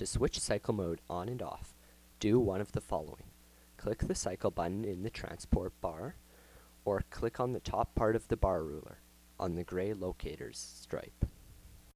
To switch cycle mode on and off, do one of the following. Click the cycle button in the transport bar, or click on the top part of the bar ruler, on the gray locators stripe.